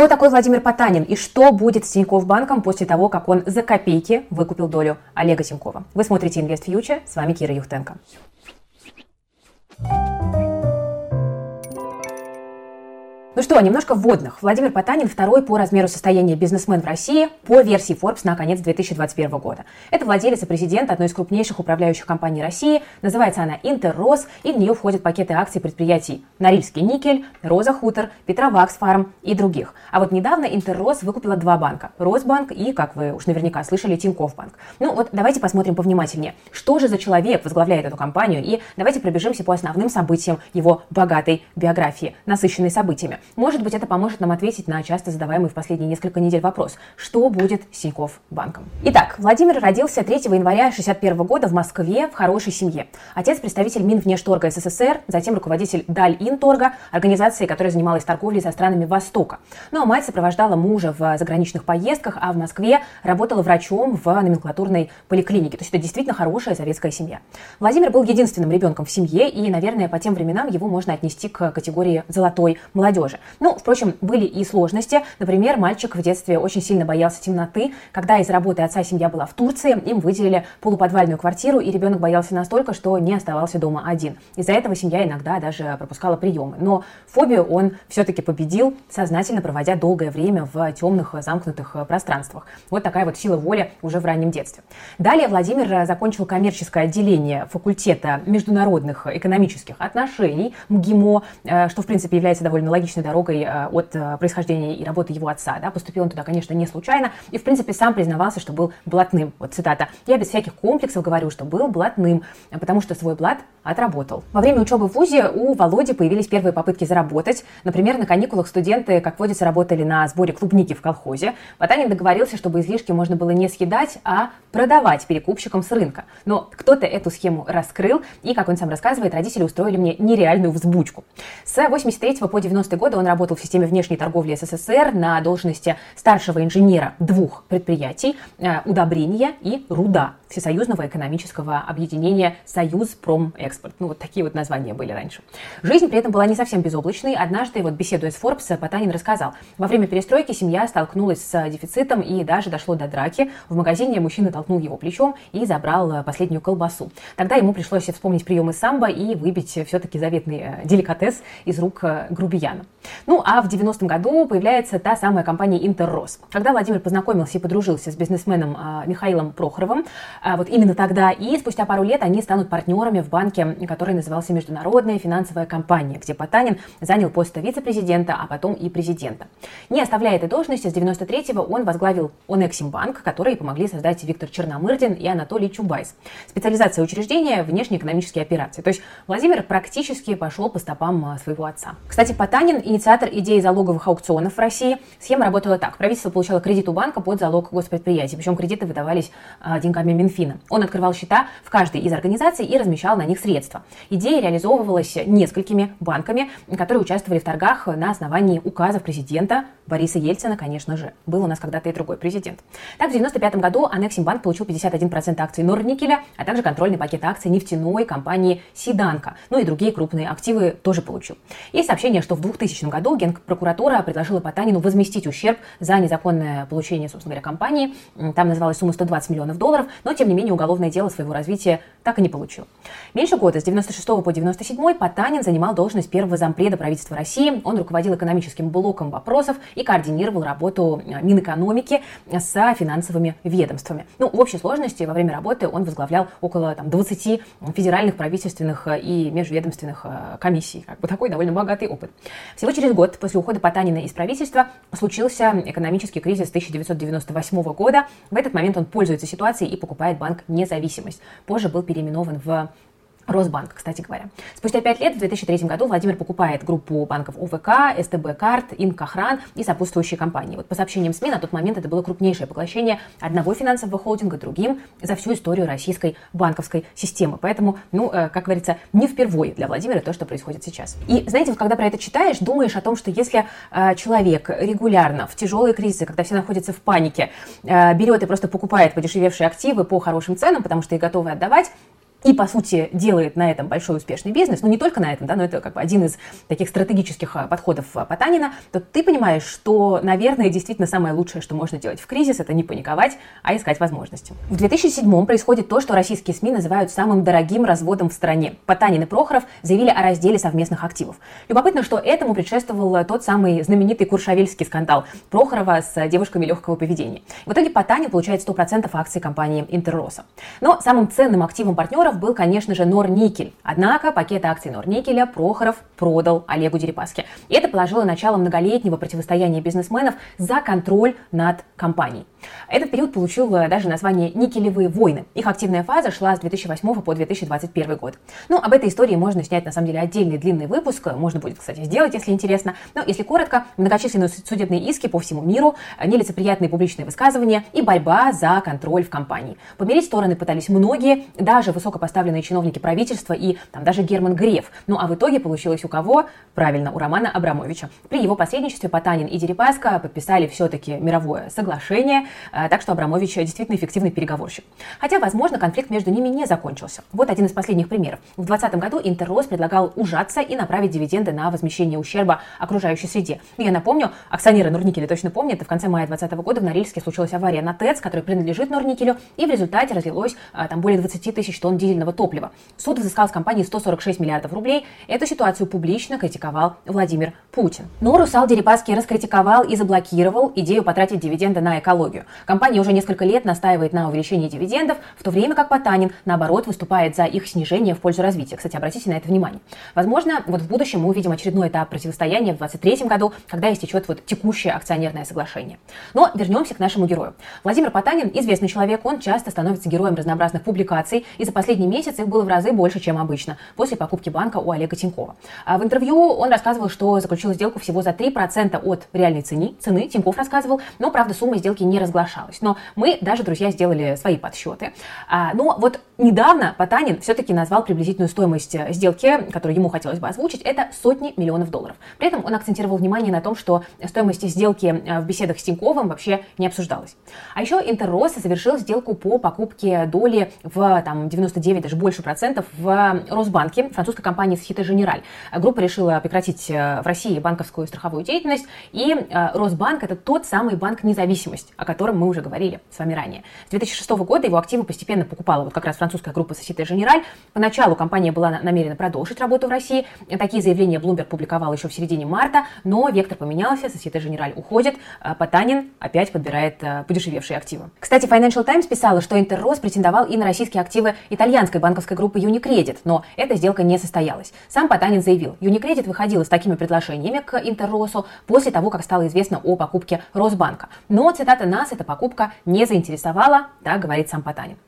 Кто такой Владимир Потанин и что будет с Тинькофф банком после того, как он за копейки выкупил долю Олега Тинькова? Вы смотрите Invest Future, с вами Кира Юхтенко. Ну что, немножко вводных. Владимир Потанин второй по размеру состояния бизнесмен в России по версии Forbes на конец 2021 года. Это владелец и президент одной из крупнейших управляющих компаний России. Называется она Интеррос, и в нее входят пакеты акций предприятий Норильский никель, Роза Хутор, Петровакс Фарм и других. А вот недавно Интеррос выкупила два банка. Росбанк и, как вы уж наверняка слышали, Тинькофф банк. Ну вот давайте посмотрим повнимательнее, что же за человек возглавляет эту компанию, и давайте пробежимся по основным событиям его богатой биографии, насыщенной событиями. Может быть, это поможет нам ответить на часто задаваемый в последние несколько недель вопрос, что будет с Тинькофф банком. Итак, Владимир родился 3 января 1961 года в Москве в хорошей семье. Отец – представитель Минвнешторга СССР, затем руководитель Дальинторга, организации, которая занималась торговлей со странами Востока. Ну а мать сопровождала мужа в заграничных поездках, а в Москве работала врачом в номенклатурной поликлинике. То есть это действительно хорошая советская семья. Владимир был единственным ребенком в семье, и, наверное, по тем временам его можно отнести к категории золотой молодежи молодежи. Ну, впрочем, были и сложности. Например, мальчик в детстве очень сильно боялся темноты. Когда из работы отца семья была в Турции, им выделили полуподвальную квартиру, и ребенок боялся настолько, что не оставался дома один. Из-за этого семья иногда даже пропускала приемы. Но фобию он все-таки победил, сознательно проводя долгое время в темных замкнутых пространствах. Вот такая вот сила воли уже в раннем детстве. Далее Владимир закончил коммерческое отделение факультета международных экономических отношений МГИМО, э, что, в принципе, является довольно логичной личной дорогой э, от э, происхождения и работы его отца. Да, поступил он туда, конечно, не случайно. И, в принципе, сам признавался, что был блатным. Вот цитата. «Я без всяких комплексов говорю, что был блатным, потому что свой блат отработал». Во время учебы в ВУЗе у Володи появились первые попытки заработать. Например, на каникулах студенты, как водится, работали на сборе клубники в колхозе. Потанин договорился, чтобы излишки можно было не съедать, а продавать перекупщикам с рынка. Но кто-то эту схему раскрыл, и, как он сам рассказывает, родители устроили мне нереальную взбучку. С 83 по 90 год года он работал в системе внешней торговли СССР на должности старшего инженера двух предприятий э, «Удобрения» и «Руда» Всесоюзного экономического объединения «Союз Промэкспорт». Ну, вот такие вот названия были раньше. Жизнь при этом была не совсем безоблачной. Однажды, вот беседуя с Forbes, Потанин рассказал, во время перестройки семья столкнулась с дефицитом и даже дошло до драки. В магазине мужчина толкнул его плечом и забрал э, последнюю колбасу. Тогда ему пришлось вспомнить приемы самбо и выбить все-таки заветный э, деликатес из рук грубияна. Ну, а в 90-м году появляется та самая компания «Интеррос». Когда Владимир познакомился и подружился с бизнесменом а, Михаилом Прохоровым, а, вот именно тогда и спустя пару лет они станут партнерами в банке, который назывался Международная финансовая компания, где Потанин занял пост вице-президента, а потом и президента. Не оставляя этой должности, с 93-го он возглавил Онексимбанк, который помогли создать Виктор Черномырдин и Анатолий Чубайс. Специализация учреждения – внешнеэкономические операции. То есть Владимир практически пошел по стопам а, своего отца. Кстати, Потанин инициатор идеи залоговых аукционов в России. Схема работала так. Правительство получало кредит у банка под залог госпредприятий. Причем кредиты выдавались а, деньгами Минфина. Он открывал счета в каждой из организаций и размещал на них средства. Идея реализовывалась несколькими банками, которые участвовали в торгах на основании указов президента Бориса Ельцина, конечно же. Был у нас когда-то и другой президент. Так, в 1995 году Анексимбанк получил 51% акций Норникеля, а также контрольный пакет акций нефтяной компании Сиданка. Ну и другие крупные активы тоже получил. Есть сообщение, что в 2000 году Генпрокуратура предложила Потанину возместить ущерб за незаконное получение, собственно говоря, компании. Там называлась сумма 120 миллионов долларов, но, тем не менее, уголовное дело своего развития так и не получил. Меньше года, с 96 по 97 Потанин занимал должность первого зампреда правительства России. Он руководил экономическим блоком вопросов и координировал работу э, Минэкономики с финансовыми ведомствами. Ну, в общей сложности во время работы он возглавлял около там, 20 федеральных правительственных э, и межведомственных э, комиссий. Как бы такой довольно богатый опыт. Всего через год после ухода Потанина из правительства случился экономический кризис 1998 года. В этот момент он пользуется ситуацией и покупает банк «Независимость». Позже был переименован в Росбанк, кстати говоря. Спустя пять лет, в 2003 году, Владимир покупает группу банков ОВК, СТБ Карт, Инкохран и сопутствующие компании. Вот по сообщениям СМИ, на тот момент это было крупнейшее поглощение одного финансового холдинга другим за всю историю российской банковской системы. Поэтому, ну, э, как говорится, не впервые для Владимира то, что происходит сейчас. И, знаете, когда про это читаешь, думаешь о том, что если э, человек регулярно в тяжелые кризисы, когда все находятся в панике, э, берет и просто покупает подешевевшие активы по хорошим ценам, потому что их готовы отдавать, и, по сути, делает на этом большой успешный бизнес, ну не только на этом, да, но это как бы один из таких стратегических а, подходов а, Потанина, то ты понимаешь, что, наверное, действительно самое лучшее, что можно делать в кризис, это не паниковать, а искать возможности. В 2007 происходит то, что российские СМИ называют самым дорогим разводом в стране. Потанин и Прохоров заявили о разделе совместных активов. Любопытно, что этому предшествовал тот самый знаменитый Куршавельский скандал Прохорова с девушками легкого поведения. В итоге Потанин получает 100% акций компании Интерроса. Но самым ценным активом партнера партнеров был, конечно же, Норникель. Однако пакет акций Норникеля Прохоров продал Олегу Дерипаске. И это положило начало многолетнего противостояния бизнесменов за контроль над компанией. Этот период получил э, даже название «Никелевые войны». Их активная фаза шла с 2008 по 2021 год. Ну, об этой истории можно снять, на самом деле, отдельный длинный выпуск. Можно будет, кстати, сделать, если интересно. Но, если коротко, многочисленные судебные иски по всему миру, э, нелицеприятные публичные высказывания и борьба за контроль в компании. Помирить стороны пытались многие, даже высоко высокопоставленные чиновники правительства и там даже Герман Греф. Ну а в итоге получилось у кого? Правильно, у Романа Абрамовича. При его посредничестве Потанин и Дерипаска подписали все-таки мировое соглашение, э, так что Абрамович действительно эффективный переговорщик. Хотя, возможно, конфликт между ними не закончился. Вот один из последних примеров. В 2020 году Интеррос предлагал ужаться и направить дивиденды на возмещение ущерба окружающей среде. Я напомню, акционеры Норникеля точно помнят, в конце мая 2020 года в Норильске случилась авария на ТЭЦ, который принадлежит Норникелю, и в результате разлилось а, там более 20 тысяч тонн дизельного топлива. Суд взыскал с компании 146 миллиардов рублей. Эту ситуацию публично критиковал Владимир Путин. Но Русал Дерипаски раскритиковал и заблокировал идею потратить дивиденды на экологию. Компания уже несколько лет настаивает на увеличении дивидендов, в то время как Потанин, наоборот, выступает за их снижение в пользу развития. Кстати, обратите на это внимание. Возможно, вот в будущем мы увидим очередной этап противостояния в 2023 году, когда истечет вот текущее акционерное соглашение. Но вернемся к нашему герою. Владимир Потанин известный человек, он часто становится героем разнообразных публикаций, и за последний месяц их было в разы больше, чем обычно, после покупки банка у Олега Тинькова. А в интервью он рассказывал, что заключил сделку всего за 3% от реальной цены, цены, Тиньков рассказывал, но, правда, сумма сделки не разглашалась. Но мы даже, друзья, сделали свои подсчеты. А, но вот недавно Потанин все-таки назвал приблизительную стоимость э, сделки, которую ему хотелось бы озвучить, это сотни миллионов долларов. При этом он акцентировал внимание на том, что стоимость сделки э, в беседах с Тиньковым вообще не обсуждалась. А еще Интеррос завершил сделку по покупке доли в там, 99, даже больше процентов в Росбанке, французской компании Societe Generale. Группа решила прекратить э, в России банковскую страховую деятельность, и Росбанк – это тот самый банк независимость, о котором мы уже говорили с вами ранее. С 2006 года его активы постепенно покупала вот как раз французская группа Societe Generale. Поначалу компания была намерена продолжить работу в России. Такие заявления Bloomberg публиковал еще в середине марта, но вектор поменялся, Societe Generale уходит, а Потанин опять подбирает э, подешевевшие активы. Кстати, Financial Times писала, что Интеррос претендовал и на российские активы итальянской банковской группы Unicredit, но эта сделка не состоялась. Сам Потанин заявил, Unicredit выходила с такими предложениями к Интерросу после того, как стало известно о покупке Росбанка. Но, цитата, нас эта покупка не заинтересовала, так говорит сам Потанин.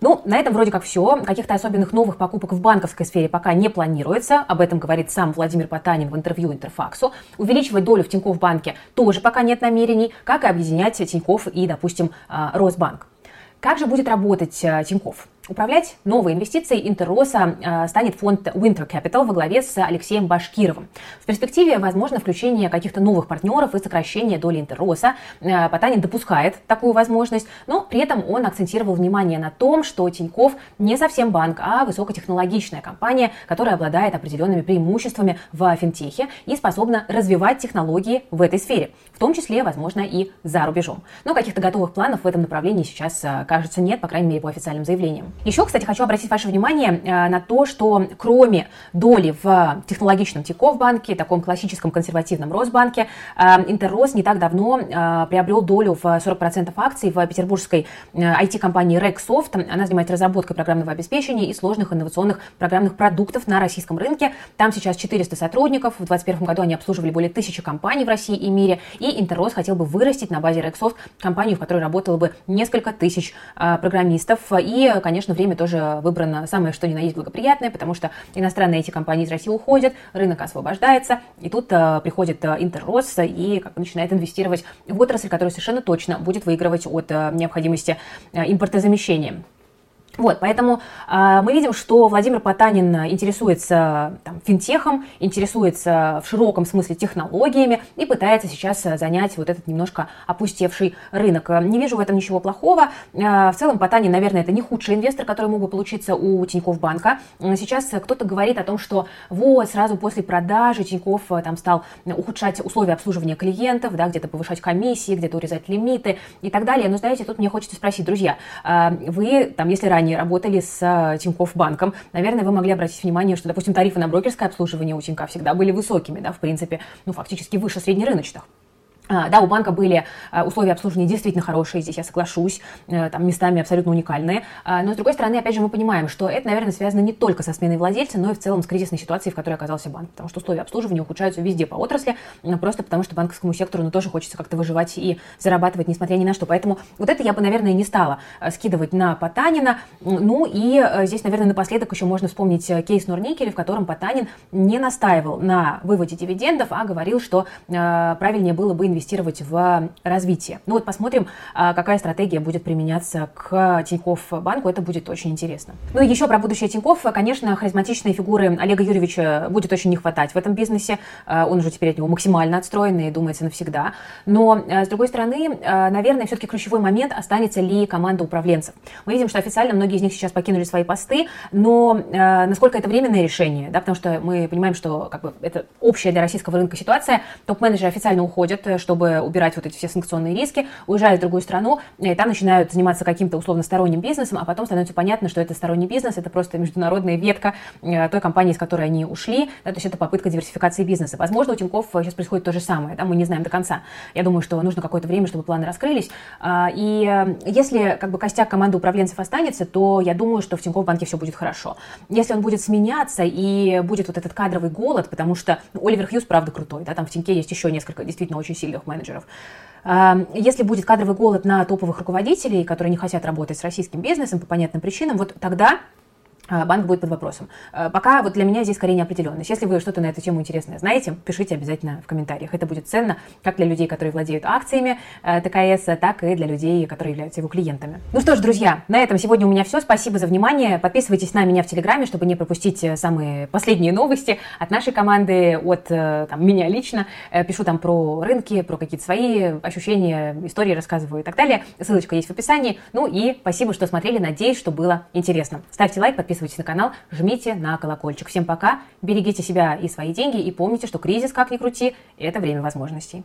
Ну, на этом вроде как все. Каких-то особенных новых покупок в банковской сфере пока не планируется. Об этом говорит сам Владимир Потанин в интервью Интерфаксу. Увеличивать долю в Тинькофф банке тоже пока нет намерений, как и объединять Тинькофф и, допустим, а, Росбанк. Как же будет работать а, Тинькофф? Управлять новой инвестицией Интерроса э, станет фонд Winter Capital во главе с Алексеем Башкировым. В перспективе возможно включение каких-то новых партнеров и сокращение доли Интерроса. Э, Потанин допускает такую возможность, но при этом он акцентировал внимание на том, что Тиньков не совсем банк, а высокотехнологичная компания, которая обладает определенными преимуществами в финтехе и способна развивать технологии в этой сфере, в том числе, возможно, и за рубежом. Но каких-то готовых планов в этом направлении сейчас, э, кажется, нет, по крайней мере, по официальным заявлениям. Еще, кстати, хочу обратить ваше внимание э, на то, что кроме доли в технологичном Тинькофф банке, таком классическом консервативном Росбанке, э, Интеррос не так давно э, приобрел долю в 40% акций в петербургской IT-компании Rexsoft. Она занимается разработкой программного обеспечения и сложных инновационных программных продуктов на российском рынке. Там сейчас 400 сотрудников. В 2021 году они обслуживали более тысячи компаний в России и мире. И Интеррос хотел бы вырастить на базе Rexsoft компанию, в которой работало бы несколько тысяч программистов. И, конечно, конечно, время тоже выбрано самое что ни на есть благоприятное, потому что иностранные эти компании из России уходят, рынок освобождается, и тут э, приходит э, Интеррос и как начинает инвестировать в отрасль, которая совершенно точно будет выигрывать от э, необходимости импортозамещения. Вот, поэтому э, мы видим, что Владимир Потанин интересуется там, финтехом, интересуется в широком смысле технологиями и пытается сейчас занять вот этот немножко опустевший рынок. Не вижу в этом ничего плохого. Э, в целом Потанин, наверное, это не худший инвестор, который мог бы получиться у Тинькофф банка. Сейчас кто-то говорит о том, что вот сразу после продажи Тинькофф там стал ухудшать условия обслуживания клиентов, да, где-то повышать комиссии, где-то урезать лимиты и так далее. Но знаете, тут мне хочется спросить, друзья, э, вы там, если ранее работали с э, Тинькофф банком, наверное, вы могли обратить внимание, что, допустим, тарифы на брокерское обслуживание у Тинька всегда были высокими, да, в принципе, ну, фактически выше среднерыночных. А, да, у банка были а, условия обслуживания действительно хорошие, здесь я соглашусь, э, там местами абсолютно уникальные. А, но, с другой стороны, опять же, мы понимаем, что это, наверное, связано не только со сменой владельца, но и в целом с кризисной ситуацией, в которой оказался банк. Потому что условия обслуживания ухудшаются везде по отрасли, просто потому что банковскому сектору ну, тоже хочется как-то выживать и зарабатывать, несмотря ни на что. Поэтому вот это я бы, наверное, не стала скидывать на Потанина. Ну и э, здесь, наверное, напоследок еще можно вспомнить э, кейс Норникеля, в котором Потанин не настаивал на выводе дивидендов, а говорил, что правильнее было бы инвестировать инвестировать в развитие. Ну вот посмотрим, а, какая стратегия будет применяться к Тинькофф банку, это будет очень интересно. Ну и еще про будущее Тинькофф, конечно, харизматичной фигуры Олега Юрьевича будет очень не хватать в этом бизнесе, а, он уже теперь от него максимально отстроен и думается навсегда. Но, а, с другой стороны, наверное, все-таки ключевой момент, останется ли команда управленцев. Мы видим, что официально многие из них сейчас покинули свои посты, но насколько это временное решение, да, потому что мы понимаем, что как бы, это общая для российского рынка ситуация, топ-менеджеры официально уходят, что чтобы убирать вот эти все санкционные риски, уезжают в другую страну, и там начинают заниматься каким-то условно сторонним бизнесом, а потом становится понятно, что это сторонний бизнес, это просто международная ветка э, той компании, из которой они ушли, да, то есть это попытка диверсификации бизнеса. Возможно, у Тинькофф сейчас происходит то же самое, да, мы не знаем до конца. Я думаю, что нужно какое-то время, чтобы планы раскрылись. А, и э, если как бы костяк команды управленцев останется, то я думаю, что в Тинькофф банке все будет хорошо. Если он будет сменяться и будет вот этот кадровый голод, потому что ну, Оливер Хьюз, правда, крутой, да, там в Тиньке есть еще несколько действительно очень сильных топ-менеджеров. Если будет кадровый голод на топовых руководителей, которые не хотят работать с российским бизнесом по понятным причинам, вот тогда а, банк будет под вопросом. А, пока вот для меня здесь скорее неопределенность. Если вы что-то на эту тему интересное знаете, пишите обязательно в комментариях. Это будет ценно как для людей, которые владеют акциями э, ТКС, так и для людей, которые являются его клиентами. Ну что ж, друзья, на этом сегодня у меня все. Спасибо за внимание. Подписывайтесь на меня в Телеграме, чтобы не пропустить э, самые последние новости от нашей команды, от э, там, меня лично. Пишу там про рынки, про какие-то свои ощущения, истории рассказываю и так далее. Ссылочка есть в описании. Ну и спасибо, что смотрели. Надеюсь, что было интересно. Ставьте лайк, подписывайтесь подписывайтесь на канал, жмите на колокольчик. Всем пока, берегите себя и свои деньги и помните, что кризис, как ни крути, это время возможностей.